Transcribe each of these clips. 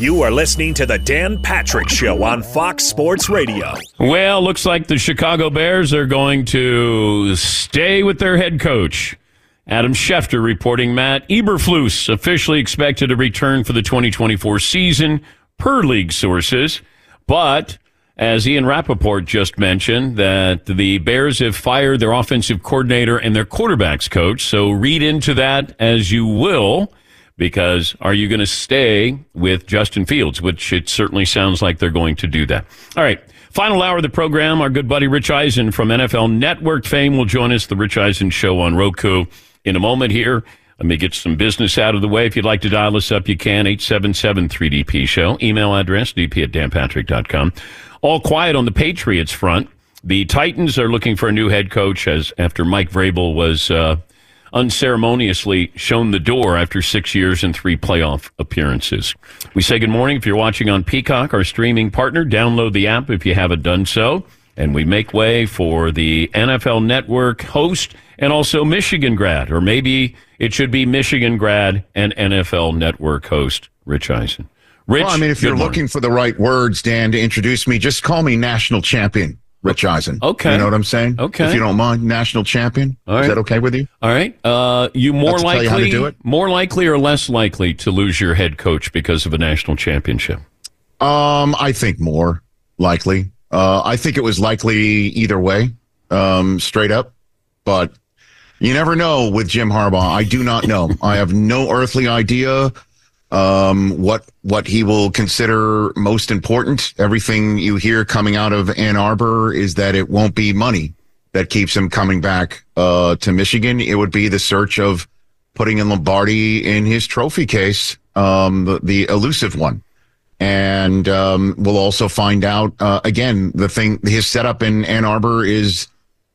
You are listening to the Dan Patrick Show on Fox Sports Radio. Well, looks like the Chicago Bears are going to stay with their head coach. Adam Schefter reporting Matt Eberflus officially expected to return for the 2024 season per league sources. But as Ian Rapoport just mentioned, that the Bears have fired their offensive coordinator and their quarterbacks coach. So read into that as you will because are you going to stay with Justin Fields, which it certainly sounds like they're going to do that. All right. Final hour of the program, our good buddy Rich Eisen from NFL Network fame will join us, the Rich Eisen Show on Roku in a moment here. Let me get some business out of the way. If you'd like to dial us up, you can, 877-3DP Show. Email address, dp at danpatrick.com. All quiet on the Patriots front. The Titans are looking for a new head coach as after Mike Vrabel was uh, unceremoniously shown the door after six years and three playoff appearances. We say good morning if you're watching on Peacock, our streaming partner. Download the app if you haven't done so. And we make way for the NFL Network host and also Michigan grad, or maybe it should be Michigan grad and NFL Network host, Rich Eisen. Rich, well, I mean, if you're looking for the right words, Dan, to introduce me, just call me national champion. Rich Eisen. Okay. You know what I'm saying? Okay. If you don't mind, national champion. Is that okay with you? All right. Uh, you more That's to tell likely how to do it? more likely or less likely to lose your head coach because of a national championship? Um, I think more likely. Uh, I think it was likely either way, um, straight up. But you never know with Jim Harbaugh. I do not know. I have no earthly idea um, what what he will consider most important. Everything you hear coming out of Ann Arbor is that it won't be money that keeps him coming back uh, to Michigan. It would be the search of putting in Lombardi in his trophy case, um, the, the elusive one. And um, we'll also find out uh, again the thing. His setup in Ann Arbor is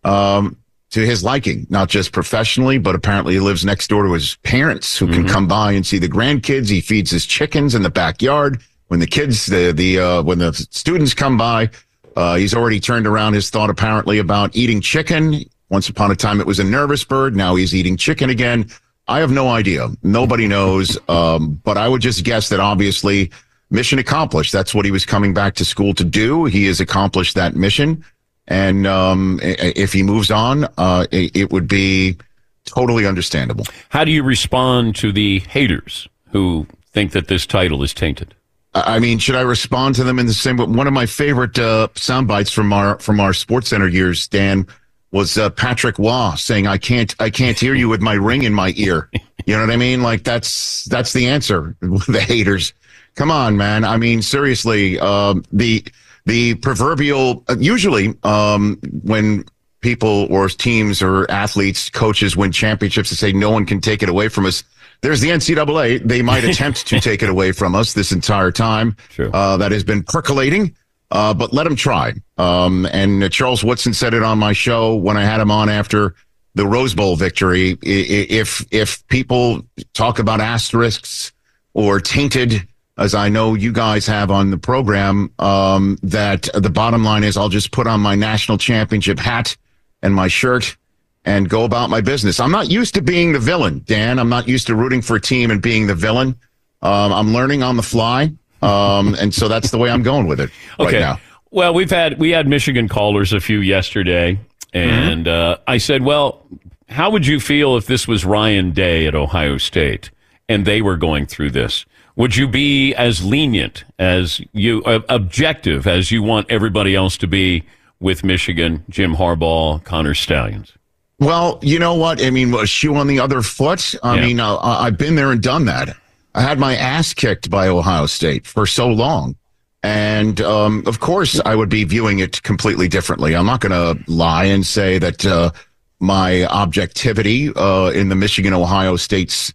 um, to his liking, not just professionally, but apparently he lives next door to his parents who can come by and see the grandkids. He feeds his chickens in the backyard. When the kids, the, the, uh, when the students come by, uh, he's already turned around his thought apparently about eating chicken. Once upon a time, it was a nervous bird. Now he's eating chicken again. I have no idea. Nobody knows. Um, but I would just guess that obviously mission accomplished. That's what he was coming back to school to do. He has accomplished that mission. And um, if he moves on, uh, it, would be totally understandable. How do you respond to the haters who think that this title is tainted? I I mean, should I respond to them in the same way? One of my favorite uh, sound bites from our from our Sports Center years, Dan, was uh, Patrick Waugh saying, "I can't, I can't hear you with my ring in my ear." You know what I mean? Like that's that's the answer. the haters, come on, man. I mean, seriously, um, the the proverbial. uh, Usually, um, when people or teams or athletes, coaches win championships, to say no one can take it away from us. There's the NCAA. They might attempt to take it away from us this entire time. Uh, that has been percolating. Uh, but let them try. Um, and uh, Charles Woodson said it on my show when I had him on after the Rose Bowl victory. If if people talk about asterisks or tainted, as I know you guys have on the program, um, that the bottom line is I'll just put on my national championship hat and my shirt and go about my business. I'm not used to being the villain, Dan. I'm not used to rooting for a team and being the villain. Um, I'm learning on the fly. Um, and so that's the way I'm going with it okay. right now. Well, we've had we had Michigan callers a few yesterday, and uh, I said, "Well, how would you feel if this was Ryan Day at Ohio State and they were going through this? Would you be as lenient as you uh, objective as you want everybody else to be with Michigan, Jim Harbaugh, Connor Stalions?" Well, you know what? I mean, a shoe on the other foot. I Yeah. mean, uh, I've been there and done that. I had my ass kicked by Ohio State for so long. And um, of course, I would be viewing it completely differently. I'm not going to lie and say that uh, my objectivity uh, in the Michigan Ohio State's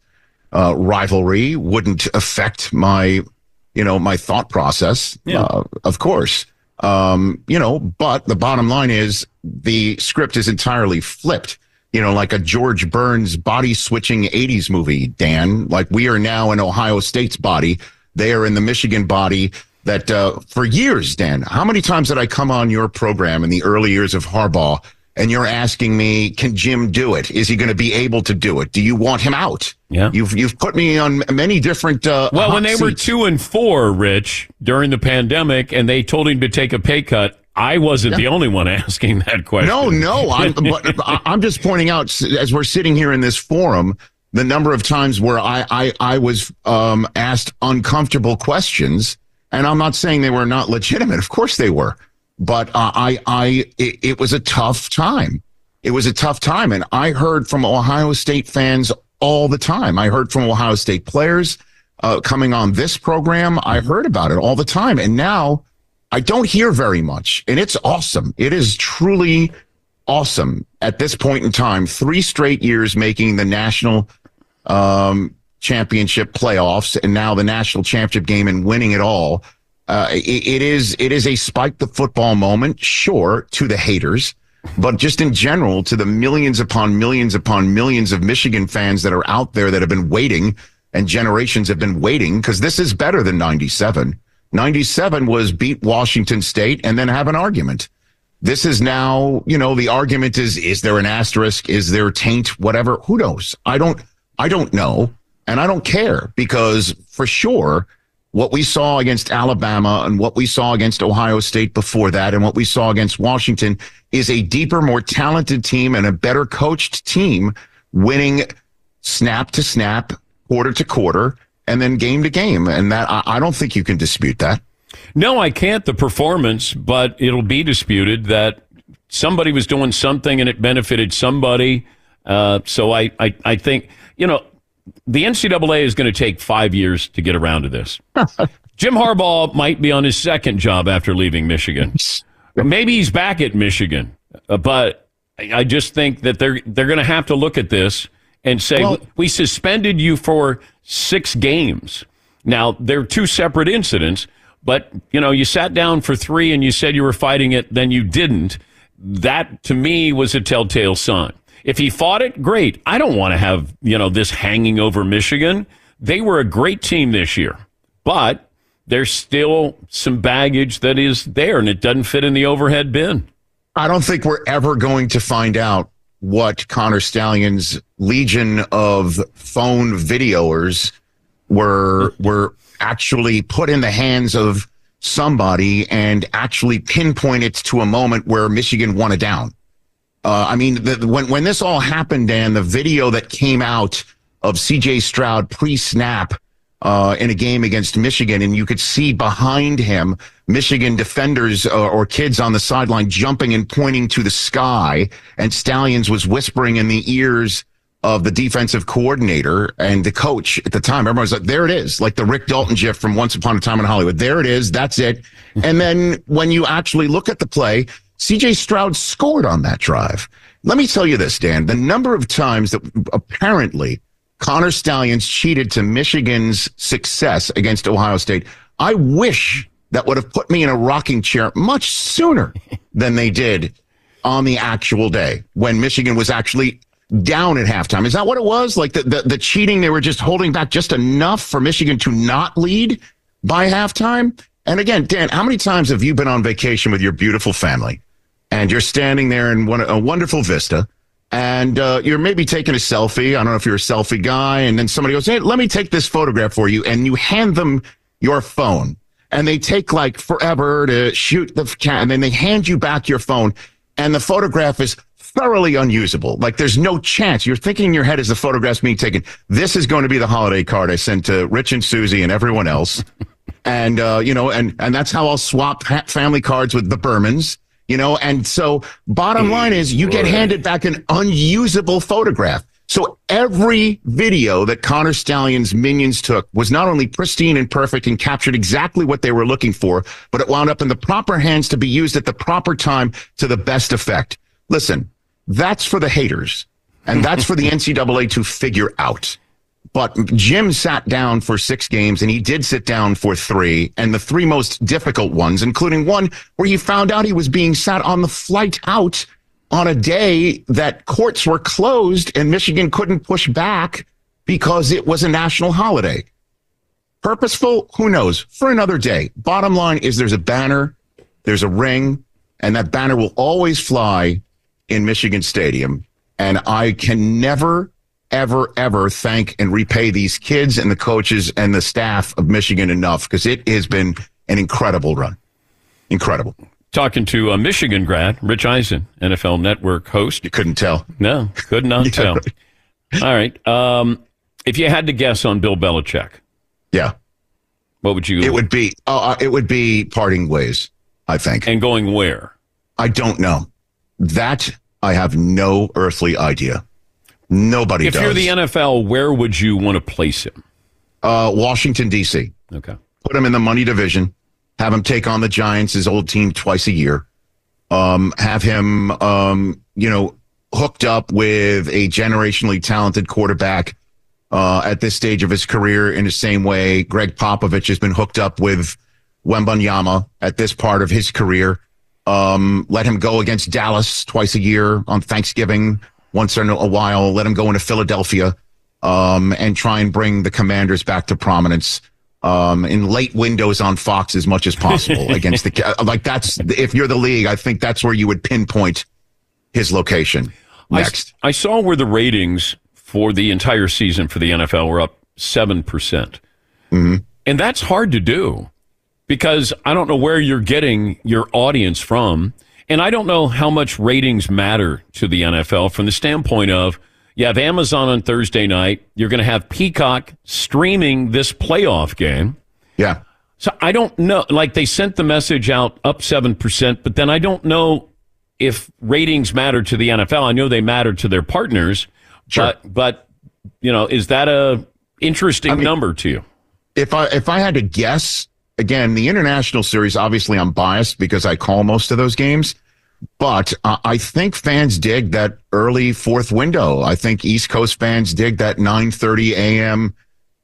uh, rivalry wouldn't affect my, you know, my thought process. Yeah. Uh, of course, um, you know, but the bottom line is the script is entirely flipped. You know, like a George Burns body switching 80s movie, Dan. Like we are now in Ohio State's body. They are in the Michigan body that uh, for years, Dan, how many times did I come on your program in the early years of Harbaugh and you're asking me, can Jim do it? Is he going to be able to do it? Do you want him out? Yeah. You've, you've put me on many different, uh, Well, when they were two and four, Rich, during the pandemic, and they told him to take a pay cut, I wasn't the only one asking that question. No, no. I'm, but I'm just pointing out as we're sitting here in this forum, the number of times where I I, I was um, asked uncomfortable questions, and I'm not saying they were not legitimate. Of course they were, but uh, I I it, it was a tough time. It was a tough time, and I heard from Ohio State fans all the time. I heard from Ohio State players uh, coming on this program. I heard about it all the time, and now. I don't hear very much, and it's awesome. It is truly awesome at this point in time. Three straight years making the national um, championship playoffs, and now the national championship game and winning it all. Uh, it, it is it is a spike the football moment, sure, to the haters, but just in general to the millions upon millions upon millions of Michigan fans that are out there that have been waiting and generations have been waiting because this is better than 97. 97 was beat Washington State and then have an argument. This is now, you know, the argument is, is there an asterisk? Is there taint? Whatever. Who knows? I don't, I don't know. And I don't care because for sure, what we saw against Alabama and what we saw against Ohio State before that and what we saw against Washington is a deeper, more talented team and a better coached team winning snap to snap, quarter to quarter, and then game to game. And that, I, I don't think you can dispute that. No, I can't. The performance, but it'll be disputed that somebody was doing something and it benefited somebody. Uh, so I, I, I think, you know, the NCAA is going to take five years to get around to this. Jim Harbaugh might be on his second job after leaving Michigan. Maybe he's back at Michigan, uh, but I I just think that they're they're going to have to look at this and say Well- we suspended you for six games. Now they're two separate incidents, but you know you sat down for three and you said you were fighting it, then you didn't. That to me was a telltale sign. If he fought it, great. I don't want to have you know this hanging over Michigan. They were a great team this year, but there's still some baggage that is there, and it doesn't fit in the overhead bin. I don't think we're ever going to find out what Connor Stalions' legion of phone videoers were were actually put in the hands of somebody and actually pinpoint it to a moment where Michigan won it down. Uh, I mean, the, when when this all happened, Dan, the video that came out of C.J. Stroud pre-snap uh, in a game against Michigan, and you could see behind him Michigan defenders uh, or kids on the sideline jumping and pointing to the sky, and Stalions was whispering in the ears of the defensive coordinator and the coach at the time. Everyone was like, "There it is," like the Rick Dalton gif from Once Upon a Time in Hollywood. There it is. That's it. and then when you actually look at the play, CJ Stroud scored on that drive. Let me tell you this, Dan. The number of times that apparently Connor Stalions cheated to Michigan's success against Ohio State, I wish that would have put me in a rocking chair much sooner than they did on the actual day when Michigan was actually down at halftime. Is that what it was? Like the, the, the cheating, they were just holding back just enough for Michigan to not lead by halftime? And again, Dan, how many times have you been on vacation with your beautiful family and you're standing there in one, a wonderful vista and uh, you're maybe taking a selfie. I don't know if you're a selfie guy, and then somebody goes, "Hey, let me take this photograph for you," and you hand them your phone, and they take like forever to shoot the cat, and then they hand you back your phone, and the photograph is thoroughly unusable. Like there's no chance. You're thinking in your head as the photograph's being taken, this is going to be the holiday card I sent to Rich and Susie and everyone else. and, uh, you know, and, and that's how I'll swap family cards with the Bermans, you know? And so bottom mm, line is you get handed back an unusable photograph. So every video that Connor Stalions' minions took was not only pristine and perfect and captured exactly what they were looking for, but it wound up in the proper hands to be used at the proper time to the best effect. Listen, that's for the haters. And that's for the NCAA to figure out. But Jim sat down for six games and he did sit down for three and the three most difficult ones, including one where he found out he was being sat on the flight out on a day that courts were closed and Michigan couldn't push back because it was a national holiday. Purposeful? Who knows? For another day. Bottom line is there's a banner, there's a ring, and that banner will always fly in Michigan Stadium. And I can never, ever, ever thank and repay these kids and the coaches and the staff of Michigan enough because it has been an incredible run. Incredible. Talking to a Michigan grad, Rich Eisen, NFL Network host. You couldn't tell. No, could not Yeah, tell. right. All right. Um, if you had to guess on Bill Belichick, Yeah. what would you? It would be, uh, it would be parting ways, I think. and going where? I don't know. That I have no earthly idea. Nobody If does. you're the NFL, where would you want to place him? uh, Washington, D.C. Okay. put him in the money division, have him take on the Giants, his old team, twice a year. Um, have him, um, you know, hooked up with a generationally talented quarterback uh, at this stage of his career in the same way Gregg Popovich has been hooked up with Wembanyama at this part of his career. Um, let him go against Dallas twice a year on Thanksgiving, once in a while. Let him go into Philadelphia um, and try and bring the Commanders back to prominence um, in late windows on Fox as much as possible against the like. That's if you're the league, I think that's where you would pinpoint his location next. I, saw where the ratings for the entire season for the NFL were up 7%. percent Mm-hmm. And that's hard to do because I don't know where you're getting your audience from. And I don't know how much ratings matter to the NFL from the standpoint of you have Amazon on Thursday night, you're going to have Peacock streaming this playoff game. yeah, So I don't know. Like they sent the message out up 7%, but then I don't know if ratings matter to the NFL. I know they matter to their partners, Sure. but, but, you know, is that a interesting number to you? if I if I had to guess, again, the international series. Obviously, I'm biased because I call most of those games. But uh, I think fans dig that early fourth window. I think East Coast fans dig that 9:30 a.m.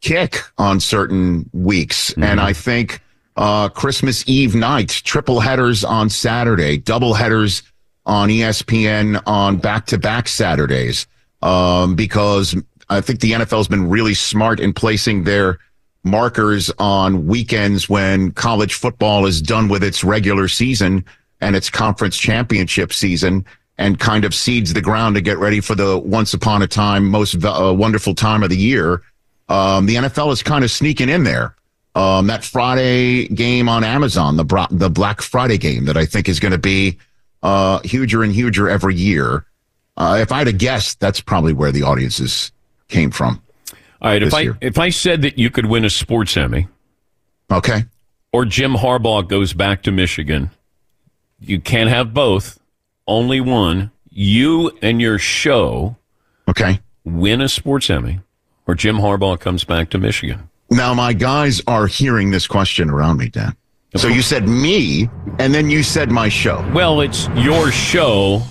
kick on certain weeks, and I think uh, Christmas Eve night, triple headers on Saturday, double headers on ESPN on back-to-back Saturdays, um, because I think the NFL has been really smart in placing their markers on weekends when college football is done with its regular season and its conference championship season and kind of seeds the ground to get ready for the once upon a time most uh, wonderful time of the year. Um, the NFL is kind of sneaking in there. Um, that Friday game on Amazon, the bra- the Black Friday game that I think is going to be uh, huger and huger every year. Uh, if I had to guess, that's probably where the audiences came from. All right. If I, year. if I said that you could win a sports Emmy Okay. or Jim Harbaugh goes back to Michigan, you can't have both, only one. You and your show Okay. win a sports Emmy or Jim Harbaugh comes back to Michigan. Now my guys are hearing this question around me, Dan. So you said me, and then you said my show. Well, it's your show,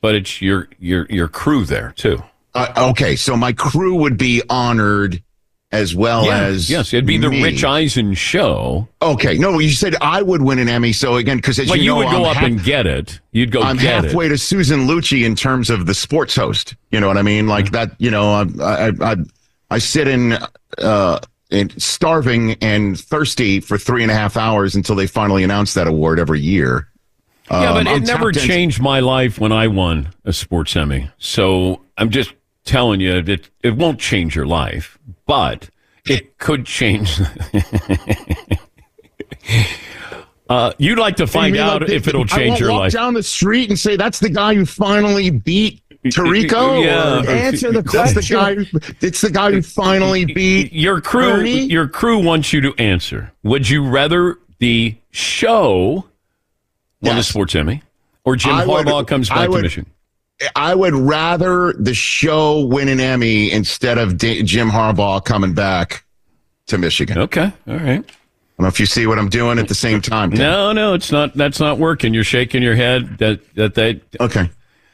but it's your your your crew there too. Uh, okay, so my crew would be honored as well as yes, it'd be the me. Rich Eisen show. Okay, no, you said I would win an Emmy. So again, because as Well, you, you know, would go I'm up half- and get it. You'd go I'm get halfway it. to Susan Lucci in terms of the sports host. You know what I mean? Like that. You know, I I I, I sit in. Uh, in starving and thirsty for three and a half hours until they finally announce that award every year. Yeah, but Um, I'm it never tapped into- changed my life when I won a sports Emmy. So I'm just telling you that it won't change your life, but it could change. uh, you'd like to find out like if it'll change your walk life. down the street and say that's the guy who finally beat Tirico. Yeah. Answer the question. That's the guy. Who, it's the guy who finally beat your crew. Bernie? Your crew wants you to answer. Would you rather the show won the sports Emmy, or Jim I would- Harbaugh comes I back to would- Michigan? I would rather the show win an Emmy instead of D- Jim Harbaugh coming back to Michigan. Okay, all right. I don't know if you see what I'm doing at the same time. Dan. No, no, it's not. That's not working. You're shaking your head. That that they Okay.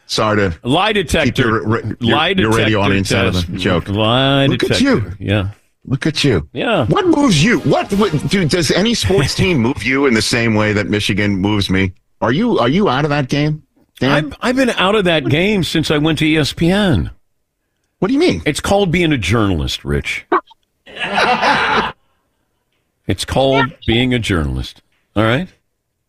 Sorry to lie detector. your your- lie your detector radio audience out of test. the joke. Lie Look at you. Yeah. look at you. Yeah. What moves you? What, what dude? Does any sports team move you in the same way that Michigan moves me? Are you are you out of that game? I've I've been out of that game since I went to ESPN. what do you mean? It's called being a journalist, Rich. it's called being a journalist. All right.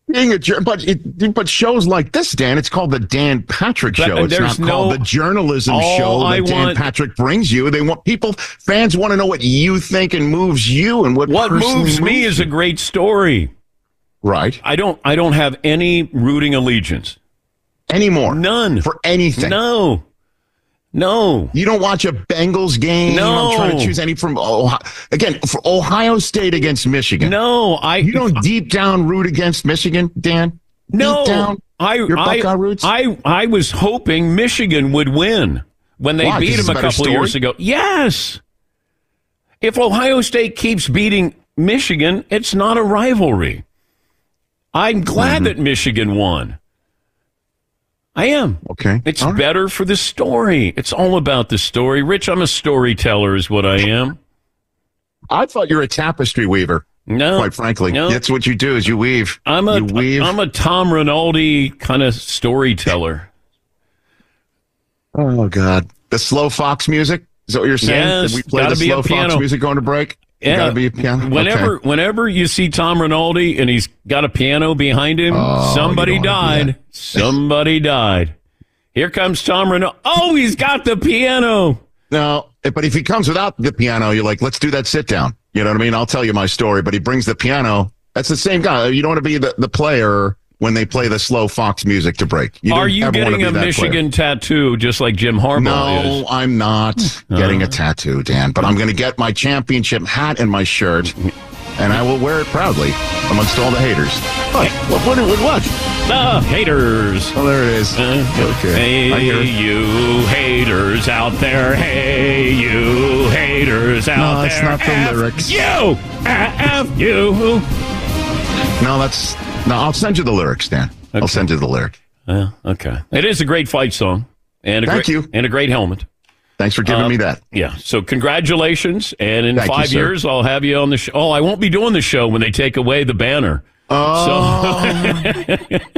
Being a but it, but shows like this, Dan, it's called the Dan Patrick But Show. Uh, it's not called the journalism show that I Dan want- Patrick brings you. They want people, fans want to know what you think and moves you, and what What personally moves me moves is a great story. right I don't I don't have any rooting allegiance. Anymore. None. for anything. No. No. You don't watch a Bengals game. No. I'm trying to choose any from Ohio. again for Ohio State against Michigan. No, I You don't deep down root against Michigan, Dan. No, Deep down, I, your I, Buckeye roots. I, I was hoping Michigan would win when they Why? beat them a a couple story? years ago. Yes. If Ohio State keeps beating Michigan, it's not a rivalry. I'm glad Mm-hmm. that Michigan won. I am. Okay. It's right. better for the story. It's all about the story. Rich, I'm a storyteller, is what I am. I thought you were a tapestry weaver. No, Quite frankly, no. that's what you do. Is you weave. I'm a you weave. am a Tom Rinaldi kind of storyteller. oh God, the slow fox music. Is that what you're saying? Yes, Did we play the slow fox music going to break. Yeah. Got to be a piano. Whenever Okay. whenever you see Tom Rinaldi and he's got a piano behind him, Oh, somebody you don't wanna do died. Somebody died. Here comes Tom Rinaldi. Oh, he's got the piano. No, but if he comes without the piano, you're like, let's do that sit down. You know what I mean? I'll tell you my story. But he brings the piano. That's the same guy. You don't want to be the, the player when they play the slow fox music to break. You Are you getting a that player. Michigan tattoo just like Jim Harbaugh No, is? I'm not getting a tattoo, Dan. But I'm going to get my championship hat and my shirt, and I will wear it proudly amongst all the haters. What? What? What? what? The haters. Oh, there it is. Uh, Okay. Hey, you haters out there. Hey, you haters out No, there. it's not the F lyrics. You. F you. No, that's no. I'll send you the lyrics, Dan. I'll send you the lyric. Yeah, okay. It is a great fight song. And a Thank great, you. And a great helmet. Thanks for giving Uh, me that. Yeah. So congratulations. And in Thank five sir. years, I'll have you on the show. Oh, I won't be doing the show when they take away the banner. Oh, So-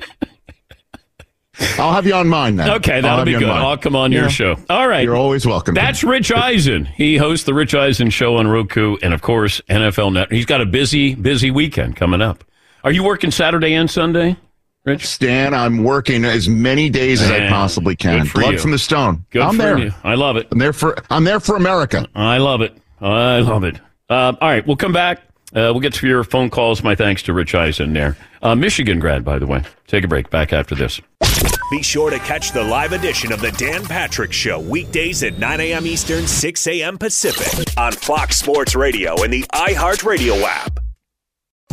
I'll have you on mine then. Okay, that'll be you good. I'll come on Yeah. your show. All right. You're always welcome. That's Rich Eisen. He hosts the Rich Eisen Show on Roku and, of course, NFL Net. He's got a busy, busy weekend coming up. Are you working Saturday and Sunday, Rich? Stan. I'm working as many days as I possibly can. good for Blood you. from the stone. Good I'm for there. you. I love it. I'm there for. I'm there for America. I love it. I love it. Uh, all right, we'll come back. Uh, we'll get to your phone calls. My thanks to Rich Eisen there. Uh, Michigan grad, by the way. Take a break. Back after this. Be sure to catch the live edition of the Dan Patrick Show weekdays at 9 a.m. Eastern, 6 a.m. Pacific on Fox Sports Radio and the iHeartRadio app.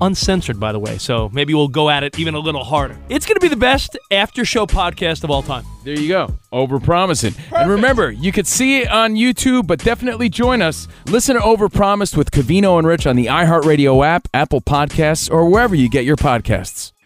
uncensored, by the way. So maybe we'll go at it even a little harder. It's going to be the best after show podcast of all time. There you go. Overpromising. And remember, you could see it on YouTube, but definitely join us. Listen to Overpromised with Covino and Rich on the iHeartRadio app, Apple Podcasts, or wherever you get your podcasts.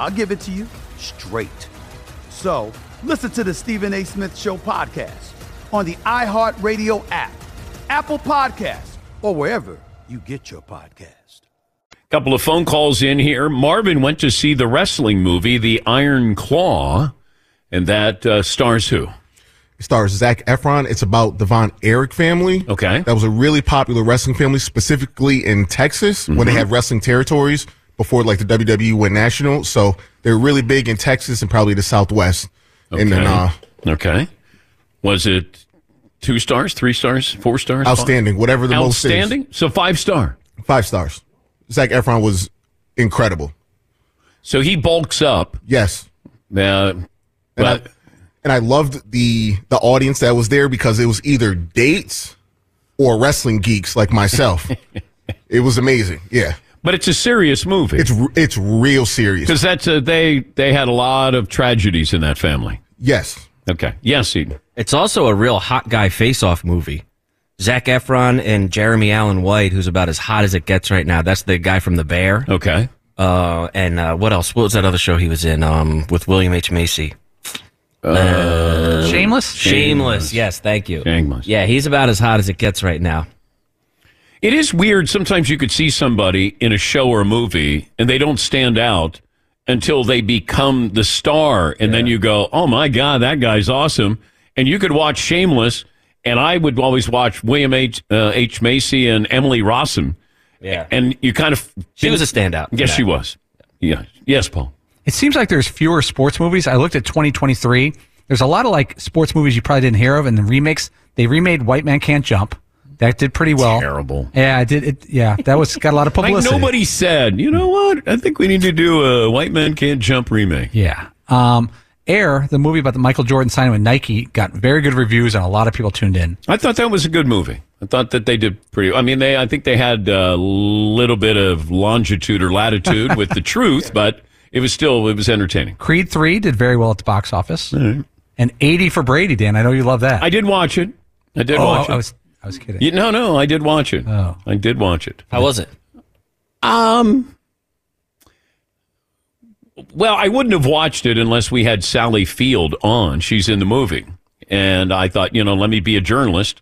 I'll give it to you straight. So listen to the Stephen A. Smith Show podcast on the iHeartRadio app, Apple Podcasts, or wherever you get your podcast. Couple of phone calls in here. Marvin went to see the wrestling movie, The Iron Claw, and that uh, stars who? It stars Zach Efron. It's about the Von Erich family. Okay. That was a really popular wrestling family, specifically in Texas, when they had wrestling territories before like the WWE went national. So they're really big in Texas and probably the Southwest. And then, uh, okay. Was it two stars, three stars, four stars? outstanding, whatever the most. Outstanding? So five star. Five stars. Zach Efron was incredible. So he bulks up. Yes. Uh, and, I, and I loved the the audience that was there because it was either dates or wrestling geeks like myself. it was amazing. Yeah. But it's a serious movie. It's it's real serious. because that's a, they they had a lot of tragedies in that family. Yes. Okay. Yes, Eden. It's also a real hot guy face-off movie. Zach Efron and Jeremy Allen White, who's about as hot as it gets right now. That's the guy from The Bear. Okay. Uh, and uh, what else? What was that other show he was in? Um, with William H Macy. Uh, Shameless. Shameless. Shameless. Yes, thank you. Shameless. Yeah, he's about as hot as it gets right now. It is weird. Sometimes you could see somebody in a show or a movie and they don't stand out until they become the star. And then you go, oh my God, that guy's awesome. And you could watch Shameless. And I would always watch William H. Uh, H. Macy and Emmy Rossum. Yeah. And you kind of. She was a standout. Yes, Yeah. she was. Yeah. Yes, Paul. It seems like there's fewer sports movies. I looked at 2023. There's a lot of like sports movies you probably didn't hear of, and the remakes. They remade White Man Can't Jump. That did pretty well. Terrible. Yeah, I did. It, yeah, that was got a lot of Like publicity. nobody said, you know what? I think we need to do a White Man Can't Jump remake. Yeah. Um, Air, the movie about the Michael Jordan signing with Nike, got very good reviews, and a lot of people tuned in. I thought that was a good movie. I thought that they did pretty. I mean, they. I think they had a little bit of longitude or latitude with the truth, but it was still it was entertaining. Creed three did very well at the box office, and 80 for Brady. Dan, I know you love that. I did watch it. I did Oh, watch I it. was I was kidding. You- no, no, I did watch it. Oh. I did watch it. How was it? Um. Well, I wouldn't have watched it unless we had Sally Field on. She's in the movie, and I thought, you know, let me be a journalist,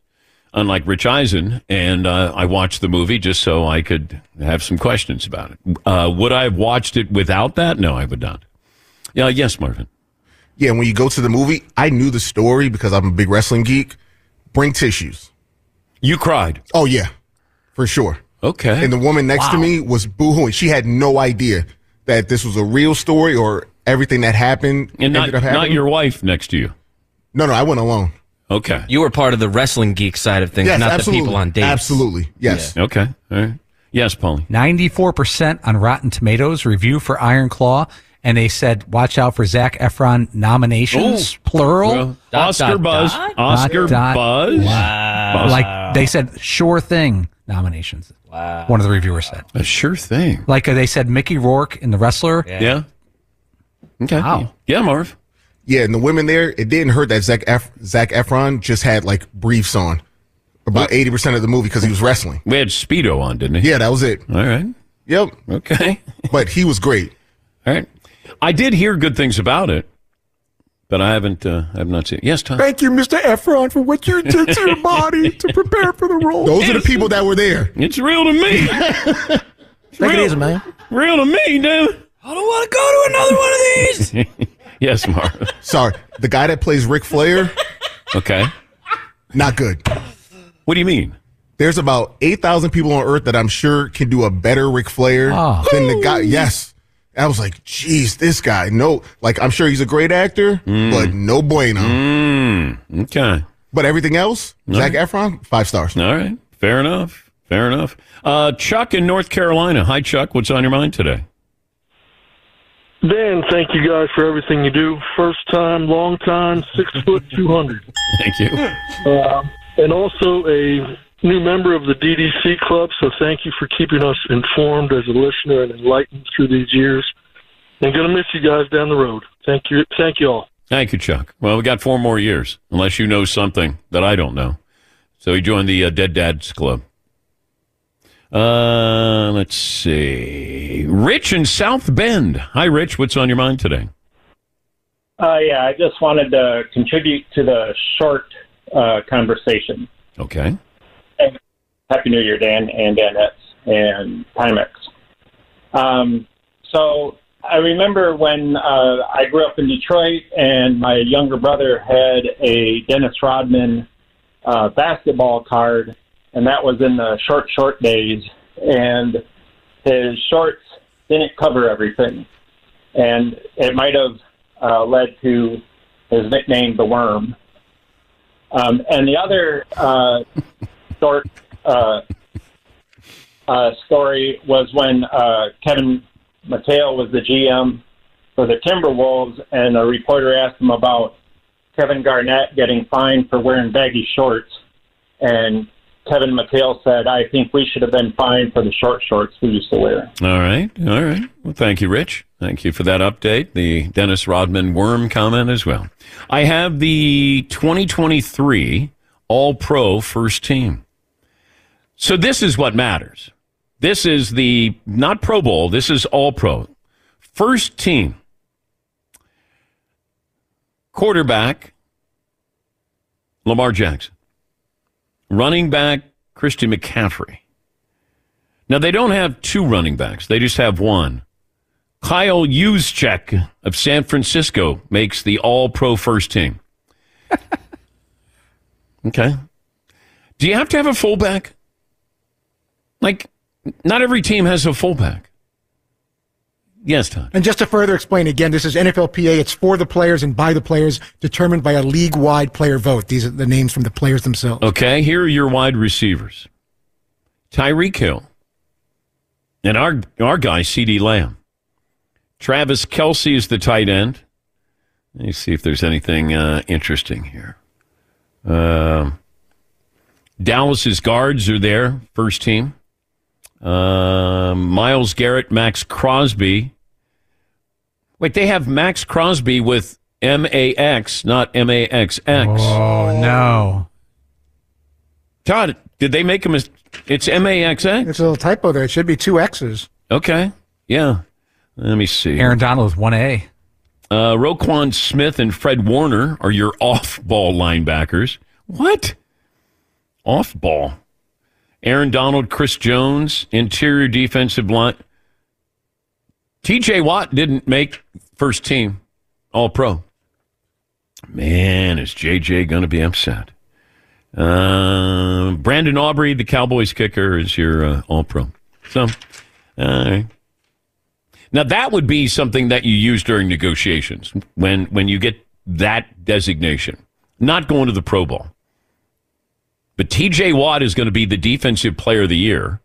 unlike Rich Eisen, and uh, I watched the movie just so I could have some questions about it. Uh, would I have watched it without that? No, I would not. Yeah, yes, Marvin. Yeah, when you go to the movie, I knew the story because I'm a big wrestling geek. Bring tissues. You cried. Oh yeah, for sure. Okay. And the woman next to me was boohooing. She had no idea that this was a real story or everything that happened And not, ended up happening. not your wife next to you. No, no, I went alone. Okay. You were part of the wrestling geek side of things, Yes, not absolutely. the people on dates. Absolutely. Yes. Okay. All right. Yes, Paulie. 94% on Rotten Tomatoes review for Iron Claw. And they said, watch out for Zach Efron nominations, Ooh. plural. Well, Oscar buzz. Oscar Dot, dot. buzz. Buzz. Like they said, sure thing nominations. Wow. One of the reviewers said. A sure thing. Like uh, they said, Mickey Rourke in The Wrestler. Yeah. Okay. Wow. Yeah, Marv. Yeah, and the women there, it didn't hurt that Zach Ef- Zach Efron just had like briefs on about eighty percent of the movie because he was wrestling. We had Speedo on, didn't he? Yeah, that was it. All right. Yep. Okay. But he was great. All right. I did hear good things about it, but I haven't. Uh, I have not seen. it. Yes, Tom. Thank you, Mr. Efron, for what you did to your body to prepare for the role. Those are the people that were there. It's real to me. Take it easy, man. Real to me, dude. I don't want to go to another one of these. yes, Mark. Sorry, the guy that plays Ric Flair, Okay. not good. What do you mean? There's about eight thousand people on Earth that I'm sure can do a better Ric Flair Oh. than the guy. Yes. I was like, geez, this guy. No, like I'm sure he's a great actor, but no bueno. Mm, okay. But everything else, Zach Efron, five stars. All right. Fair enough. Fair enough. Uh, Chuck in North Carolina. Hi, Chuck. What's on your mind today? Dan, thank you guys for everything you do. First time, long time, six foot two hundred. Thank you. Uh, and also a new member of the DDC club, so thank you for keeping us informed as a listener and enlightened through these years. And gonna miss you guys down the road. Thank you, thank you all. Thank you, Chuck. Well, we got four more years, unless you know something that I don't know. So he joined the uh, Dead Dads Club. Uh, let's see. Rich in South Bend. Hi, Rich. What's on your mind today? Uh, yeah, I just wanted to contribute to the short uh, conversation. Okay. And Happy New Year, Dan and Danettes and Timex. Um, so I remember when uh, I grew up in Detroit, and my younger brother had a Dennis Rodman uh, basketball card, and that was in the short, short days. And his shorts didn't cover everything, and it might have uh, led to his nickname, the Worm. Um, and the other uh, short uh, uh, story was when uh, Kevin Mateo was the GM for the Timberwolves, and a reporter asked him about Kevin Garnett getting fined for wearing baggy shorts, and Kevin Mateo said, "I think we should have been fined for the short shorts we used to wear." All right. All right. Well, thank you, Rich. Thank you for that update. The Dennis Rodman worm comment as well. I have the 2023 All Pro first team. So this is what matters. This is the not Pro Bowl. This is All Pro. First team. Quarterback Lamar Jackson. Running back Christian McCaffrey. Now they don't have two running backs. They just have one. Kyle Juszczyk of San Francisco makes the All Pro first team. okay. Do you have to have a fullback? Like, not every team has a fullback. Yes, Todd. And just to further explain again, this is NFLPA. It's for the players and by the players, determined by a league-wide player vote. These are the names from the players themselves. Okay, here are your wide receivers. Tyreek Hill. And our our guy, CeeDee Lamb. Travis Kelce is the tight end. Let me see if there's anything uh, interesting here. Um Dallas's guards are there, first team. Um Myles Garrett, Max Crosby. Wait, they have Max Crosby with M A X, not M A X X. Oh, no. Todd, did they make a mistake? It's M A X X? It's a little typo there. It should be two X's. Okay. Yeah. Let me see. Aaron Donald with 1A. Uh, Roquan Smith and Fred Warner are your off ball linebackers. What? Off ball. Aaron Donald, Chris Jones, interior defensive line. TJ Watt didn't make first team All Pro. Man, is JJ going to be upset? Uh, Brandon Aubrey, the Cowboys kicker, is your uh, All Pro. So, all right. Now that would be something that you use during negotiations when when you get that designation, not going to the Pro Bowl. But T.J. Watt is going to be the Defensive Player of the Year,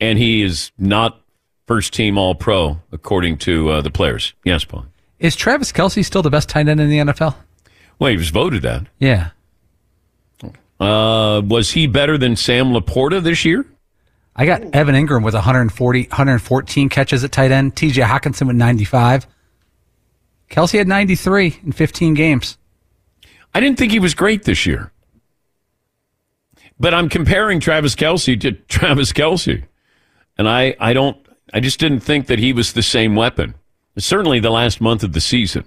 and he is not first team All Pro according to uh, the players. Yes, Paul. Is Travis Kelce still the best tight end in the NFL? Well, he was voted that. Yeah. Uh, was he better than Sam LaPorta this year? I got Evan Engram with 140, 114 catches at tight end. TJ Hockenson with 95. Kelce had 93 in 15 games. I didn't think he was great this year. But I'm comparing Travis Kelce to Travis Kelce. And I, I don't, I just didn't think that he was the same weapon. Certainly the last month of the season.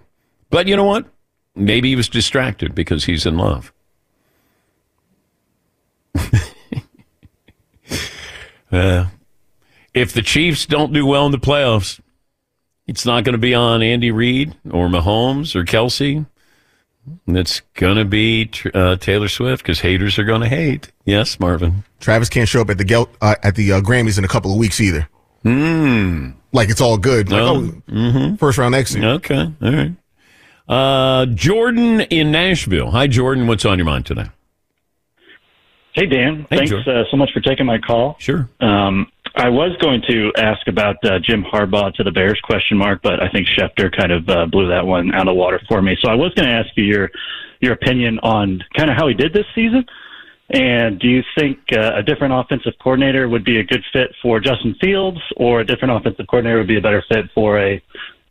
But you know what? Maybe he was distracted because he's in love. uh, if the Chiefs don't do well in the playoffs, it's not going to be on Andy Reid or Mahomes or Kelce. It's going to be uh, Taylor Swift because haters are going to hate. Yes, Marvin. Travis can't show up at the Gel- uh, at the uh, Grammys in a couple of weeks either. Hmm. Like it's all good. Like, Oh, oh, first round exit. Okay, all right. Uh, Jordan in Nashville. Hi, Jordan. What's on your mind today? Hey, Dan. Hey, Thanks uh, so much for taking my call. Sure. Um, I was going to ask about uh, Jim Harbaugh to the Bears question mark, but I think Schefter kind of uh, blew that one out of water for me. So I was going to ask you your your opinion on kind of how he did this season, and do you think uh, a different offensive coordinator would be a good fit for Justin Fields, or a different offensive coordinator would be a better fit for a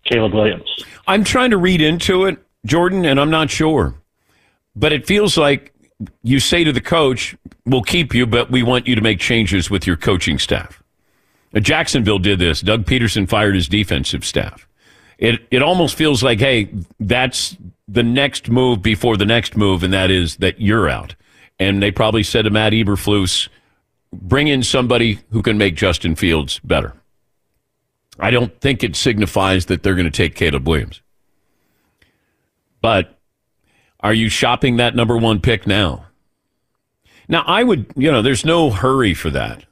Caleb Williams? I'm trying to read into it, Jordan, and I'm not sure. But it feels like you say to the coach, we'll keep you, but we want you to make changes with your coaching staff. Uh, Jacksonville did this. Doug Pederson fired his defensive staff. It, it almost feels like, hey, that's the next move before the next move, and that is that you're out. And they probably said to Matt Eberflus, bring in somebody who can make Justin Fields better. I don't think it signifies that they're going to take Caleb Williams. But are you shopping that number one pick now? Now, I would, you know, there's no hurry for that.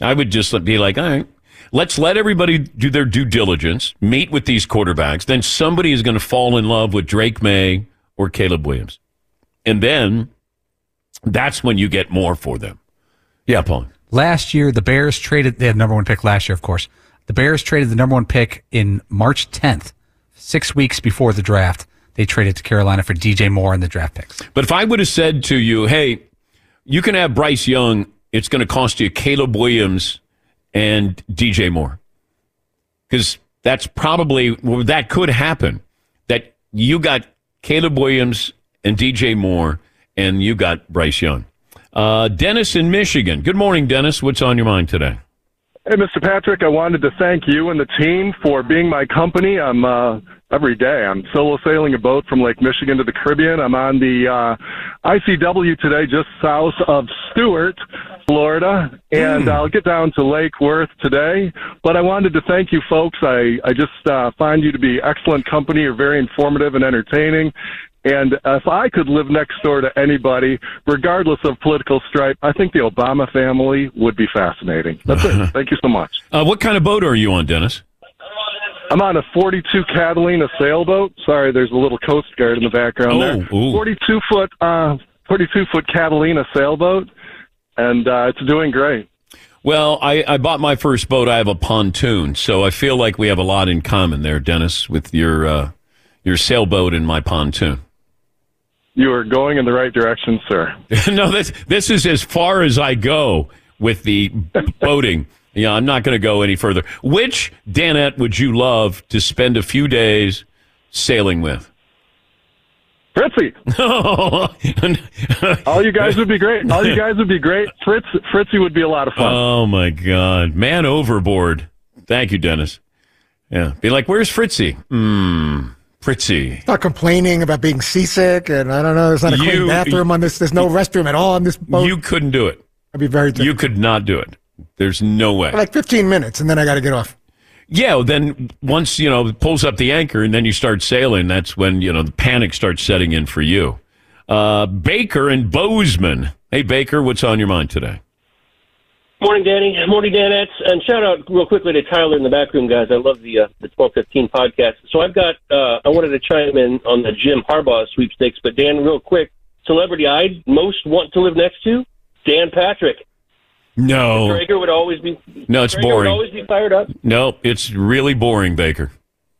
I would just be like, all right, let's let everybody do their due diligence, meet with these quarterbacks. Then somebody is going to fall in love with Drake Maye or Caleb Williams. And then that's when you get more for them. Yeah, Paul. Last year, the Bears traded, they had the number one pick last year, of course. The Bears traded the number one pick in March 10th, six weeks before the draft. They traded to Carolina for DJ Moore and the draft picks. But if I would have said to you, hey, you can have Bryce Young, it's going to cost you Caleb Williams and DJ Moore. Because that's probably, that could happen. That you got Caleb Williams and DJ Moore, and you got Bryce Young. Uh, Dennis in Michigan. Good morning, Dennis. What's on your mind today? Hey, Mr. Patrick, I wanted to thank you and the team for being my company. I'm uh, every day. I'm solo sailing a boat from Lake Michigan to the Caribbean. I'm on the uh, ICW today, just south of Stuart, Florida, and I'll get down to Lake Worth today. But I wanted to thank you, folks. I I just uh, find you to be excellent company. You're very informative and entertaining. And if I could live next door to anybody, regardless of political stripe, I think the Obama family would be fascinating. That's it. Thank you so much. Uh, what kind of boat are you on, Dennis? I'm on a 42 Catalina sailboat. Sorry, there's a little Coast Guard in the background there. ooh. 42 foot, uh, 42 foot Catalina sailboat, and uh, it's doing great. Well, I, I bought my first boat. I have a pontoon, so I feel like we have a lot in common there, Dennis, with your uh, your sailboat and my pontoon. You are going in the right direction, sir. no, this this is as far as I go with the boating. Yeah, I'm not going to go any further. Which Danette would you love to spend a few days sailing with? Fritzy. All you guys would be great. All you guys would be great. Fritz, Fritzy would be a lot of fun. Oh my God, man overboard. Thank you, Dennis. Yeah, be like, where's Fritzy? Hmm, Fritzy. Start complaining about being seasick, and I don't know. There's not a clean You- bathroom on this. There's no restroom at all on this boat. You couldn't do it. I'd be very You could not do it. There's no way. like 15 minutes, and then I got to get off. Yeah, then once you know pulls up the anchor and then you start sailing, that's when you know the panic starts setting in for you. Uh, Baker and Bozeman. Hey Baker, what's on your mind today? Morning, Danny. Morning, Danettes. And shout out real quickly to Tyler in the back room, guys. I love the uh, the twelve fifteen podcast. So I've got. Uh, I wanted to chime in on the Jim Harbaugh sweepstakes, but Dan, real quick, celebrity I'd most want to live next to, Dan Patrick. No, Traeger would always be. No, it's Traeger boring. Would always be fired up. No, it's really boring, Baker.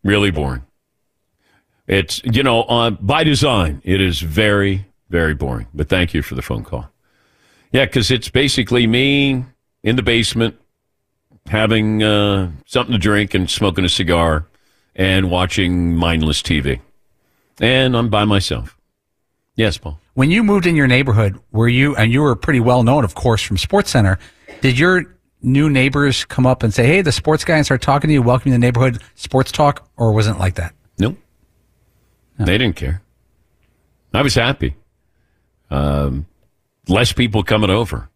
Really boring. It's you know uh, by design. It is very very boring. But thank you for the phone call. Yeah, because it's basically me in the basement having uh, something to drink and smoking a cigar and watching mindless TV, and I'm by myself. Yes, Paul. When you moved in your neighborhood, were you and you were pretty well known, of course, from Sports Center? Did your new neighbors come up and say, "Hey, the sports guy," and start talking to you, welcome to the neighborhood sports talk, or wasn't it like that? Nope. They didn't care. I was happy. Um, less people coming over.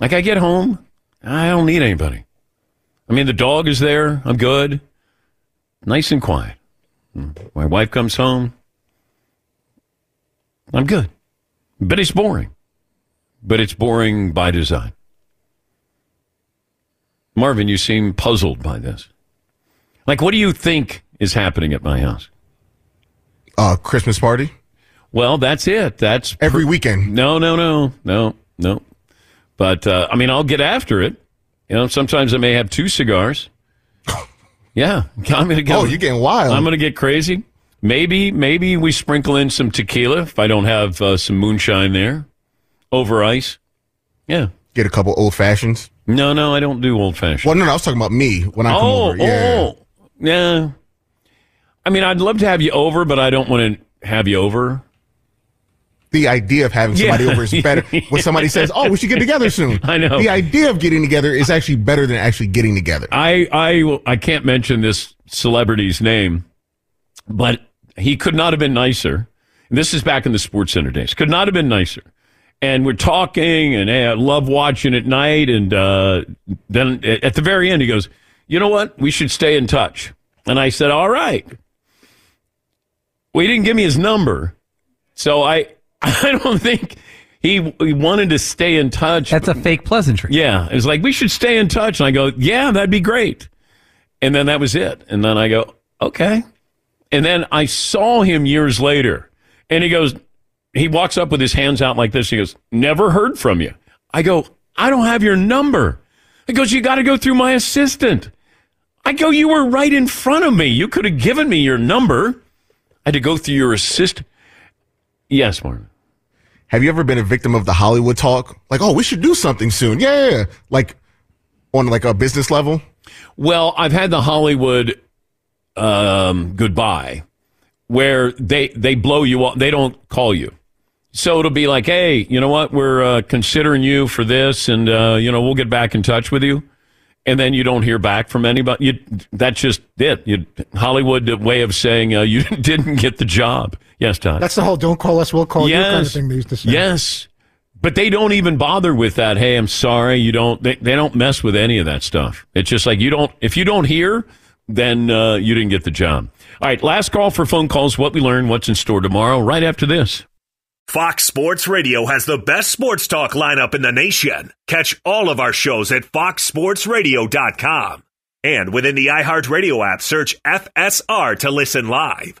Like I get home, I don't need anybody. I mean, the dog is there. I'm good. Nice and quiet. My wife comes home. I'm good. But it's boring. But it's boring by design. Marvin, you seem puzzled by this. Like, what do you think is happening at my house? Uh, Christmas party. Well, that's it. That's every weekend. No, no, no, no, no. But uh, I mean, I'll get after it. You know, sometimes I may have two cigars. Yeah, I'm gonna go. Oh, you're getting wild. I'm gonna get crazy. Maybe, maybe we sprinkle in some tequila if I don't have uh, some moonshine there over ice. Yeah. Get a couple old fashions. No, no, I don't do old fashioned. Well, no, no, I was talking about me when I come oh, over. Yeah. oh, yeah. I mean, I'd love to have you over, but I don't want to have you over. The idea of having somebody Yeah. over is better. When somebody says, "Oh, we should get together soon," I know. The idea of getting together is actually better than actually getting together. I I I can't mention this celebrity's name, but he could not have been nicer. This is back in the Sports Center days. Could not have been nicer. And we're talking, and hey, I love watching at night. And uh, then at the very end, he goes, "You know what? We should stay in touch." And I said, "All right." Well, he didn't give me his number, so I I don't think he he wanted to stay in touch. That's a fake pleasantry. Yeah, it was like we should stay in touch, and I go, "Yeah, that'd be great." And then that was it. And then I go, "Okay." And then I saw him years later, and he goes, he walks up with his hands out like this. He goes, "Never heard from you." I go, "I don't have your number." He goes, "You got to go through my assistant." I go, "You were right in front of me. You could have given me your number." I had to go through your assistant. Yes, Marvin. Have you ever been a victim of the Hollywood talk? Like, oh, we should do something soon. Yeah. like on like a business level. Well, I've had the Hollywood um, goodbye where they they blow you off. They don't call you. So it'll be like, hey, you know what? We're uh, considering you for this, and uh, you know we'll get back in touch with you. And then you don't hear back from anybody. You, that's just it. You, Hollywood way of saying uh, you didn't get the job. Yes, Todd. That's the whole "don't call us, we'll call you" kind of Yes. thing they used to say. Yes. But they don't even bother with that. Hey, I'm sorry. You don't, they, they don't mess with any of that stuff. It's just like you don't, if you don't hear, then uh, you didn't get the job. All right. Last call for phone calls. What we learn, what's in store tomorrow, right after this. Fox Sports Radio has the best sports talk lineup in the nation. Catch all of our shows at foxsportsradio.com. And within the iHeartRadio app, search FSR to listen live.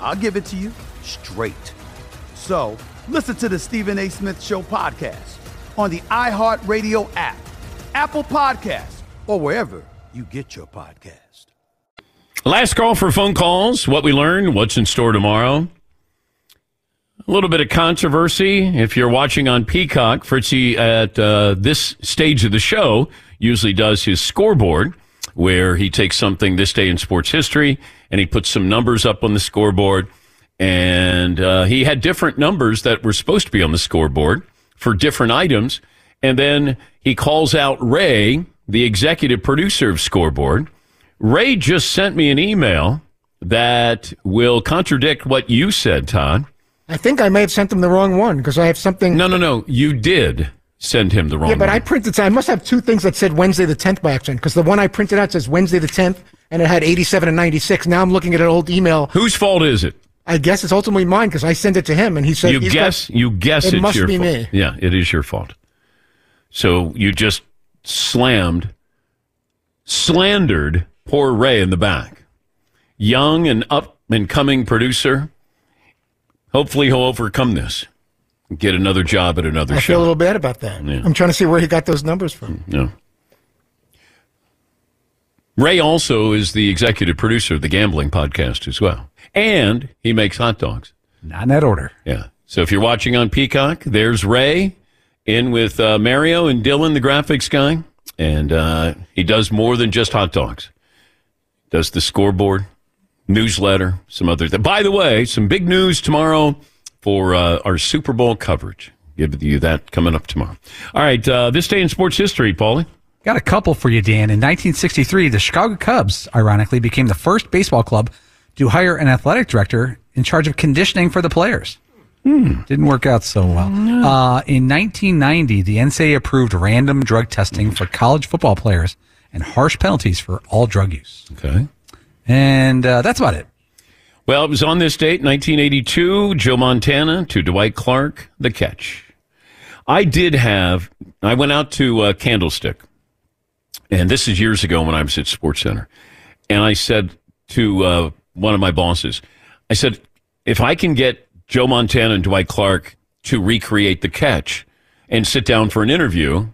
I'll give it to you straight. So listen to the Stephen A. Smith Show podcast on the iHeartRadio app, Apple Podcasts, or wherever you get your podcast. Last call for phone calls. What we learned, what's in store tomorrow. A little bit of controversy. If you're watching on Peacock, Fritzy at uh, this stage of the show usually does his scoreboard, where he takes something this day in sports history and he puts some numbers up on the scoreboard. And uh, he had different numbers that were supposed to be on the scoreboard for different items. And then he calls out Ray, the executive producer of Scoreboard. Ray just sent me an email that will contradict what you said, Todd. I think I may have sent them the wrong one because I have something. No, no, no. You did send him the wrong Yeah, but. I printed. I must have two things that said Wednesday the 10th by accident because the one I printed out says Wednesday the 10th and it had 87 and 96. Now I'm looking at an old email. Whose fault is it? I guess it's ultimately mine because I sent it to him and he said you guess got- you guess it it's must your be fault. me. Yeah, it is your fault. So you just slammed, slandered poor Ray in the back. Young and up and coming producer. Hopefully he'll overcome this. Get another job at another show. I show. feel a little bad about that. Yeah. I'm trying to see where he got those numbers from. No. Ray also is the executive producer of the gambling podcast as well. And he makes hot dogs. Not in that order. Yeah. So if you're watching on Peacock, there's Ray in with uh, Mario and Dylan, the graphics guy. And uh, he does more than just hot dogs. Does the scoreboard, newsletter, some other things. By the way, some big news tomorrow for uh, our Super Bowl coverage. Give you that coming up tomorrow. All right. Uh, this day in sports history, Paulie. Got a couple for you, Dan. In 1963, the Chicago Cubs, ironically, became the first baseball club to hire an athletic director in charge of conditioning for the players. Didn't work out so well. Uh, in 1990, the NCAA approved random drug testing for college football players and harsh penalties for all drug use. Okay. And uh, that's about it. Well, it was on this date, 1982, Joe Montana to Dwight Clark, the catch. I did have, I went out to uh, Candlestick, and this is years ago when I was at Sports Center, and I said to uh, one of my bosses, I said, if I can get Joe Montana and Dwight Clark to recreate the catch and sit down for an interview,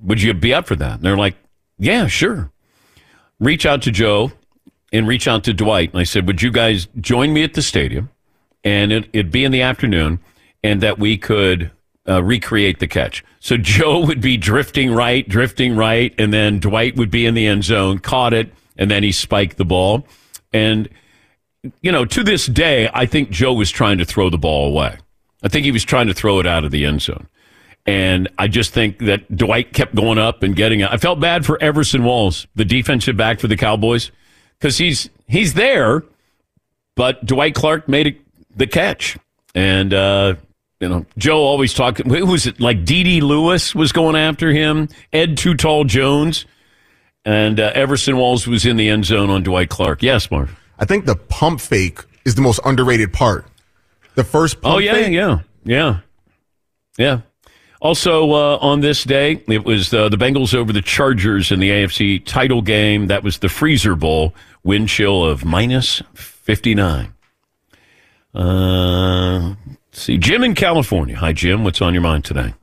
would you be up for that? And they're like, yeah, sure. Reach out to Joe and reach out to Dwight. And I said, would you guys join me at the stadium? And it, it'd be in the afternoon, and that we could uh, recreate the catch. So Joe would be drifting right, drifting right, and then Dwight would be in the end zone, caught it, and then he spiked the ball. And, you know, to this day, I think Joe was trying to throw the ball away. I think he was trying to throw it out of the end zone. And I just think that Dwight kept going up and getting it. I felt bad for Everson Walls, the defensive back for the Cowboys, because he's he's there, but Dwight Clark made it, the catch. And uh, you know, Joe always talked. Who was it? Like D.D. Lewis was going after him. Ed Too Tall Jones, and uh, Everson Walls was in the end zone on Dwight Clark. Yes, Marv. I think the pump fake is the most underrated part. The first pump Oh yeah, fake, yeah, yeah, yeah. Also uh, on this day, it was uh, the Bengals over the Chargers in the AFC title game. That was the Freezer Bowl. Wind chill of minus fifty nine. Uh, let's see, Jim in California. Hi, Jim. What's on your mind today?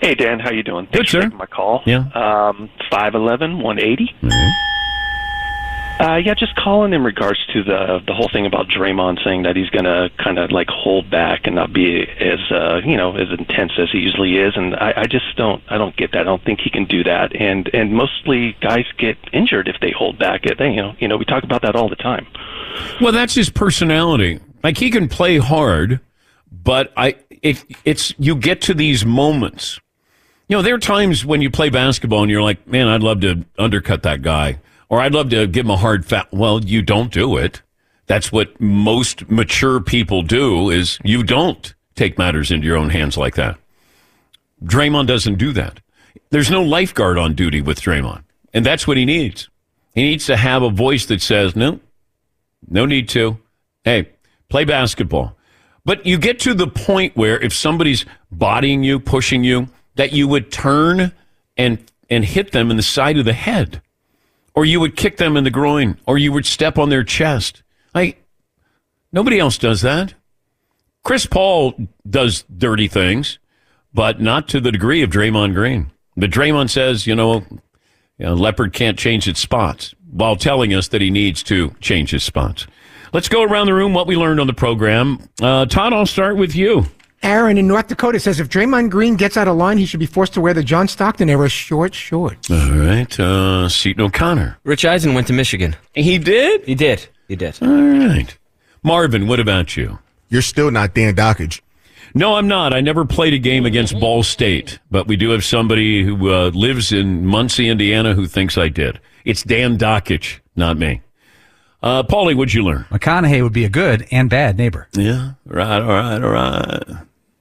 Hey Dan, how you doing? Good, Thanks sir. taking my call. Yeah. Um, 5'11", 180. Uh, yeah, just calling in regards to the the whole thing about Draymond saying that he's going to kind of like hold back and not be as uh, you know as intense as he usually is, and I, I just don't I don't get that. I don't think he can do that, and and mostly guys get injured if they hold back. They you know you know we talk about that all the time. Well, that's his personality. Like he can play hard, but I if it's you get to these moments. You know, there are times when you play basketball and you're like, man, I'd love to undercut that guy, or I'd love to give him a hard foul. Well, you don't do it. That's what most mature people do. Is you don't take matters into your own hands like that. Draymond doesn't do that. There's no lifeguard on duty with Draymond, and that's what he needs. He needs to have a voice that says, no, no need to. Hey, play basketball. But you get to the point where if somebody's bodying you, pushing you, that you would turn and and hit them in the side of the head. Or you would kick them in the groin, or you would step on their chest. Like nobody else does that. Chris Paul does dirty things, but not to the degree of Draymond Green. But Draymond says, you know, know, leopard can't change its spots while telling us that he needs to change his spots. Let's go around the room what we learned on the program. Uh, Todd, I'll start with you. Aaron in North Dakota says if Draymond Green gets out of line, he should be forced to wear the John Stockton era short shorts. All right. Uh, Seton O'Connor. Rich Eisen went to Michigan. He did? He did. He did. All right. Marvin, what about you? You're still not Dan Dakich. No, I'm not. I never played a game against Ball State, but we do have somebody who uh, lives in Muncie, Indiana, who thinks I did. It's Dan Dakich, not me. Uh, Paulie, what'd you learn? McConaughey would be a good and bad neighbor. Yeah, right, all right, all right.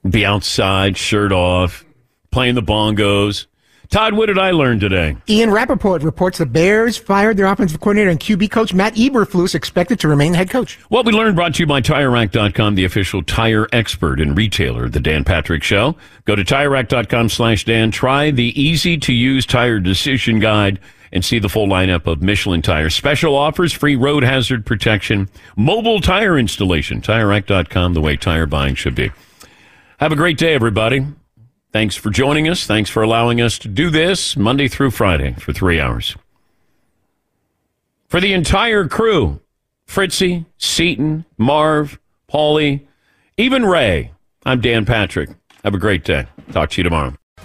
Be outside, shirt off, playing the bongos. Todd, what did I learn today? Ian Rapoport reports the Bears fired their offensive coordinator and QB coach Matt Eberflus expected to remain head coach. What we learned brought to you by TireRack.com, the official tire expert and retailer of the Dan Patrick Show. Go to TireRack.com slash Dan. Try the easy-to-use tire decision guide and see the full lineup of Michelin tires. Special offers, free road hazard protection, mobile tire installation. TireRack.com, the way tire buying should be. Have a great day, everybody. Thanks for joining us. Thanks for allowing us to do this Monday through Friday for three hours. For the entire crew, Fritzy, Seton, Marv, Paulie, even Ray, I'm Dan Patrick. Have a great day. Talk to you tomorrow.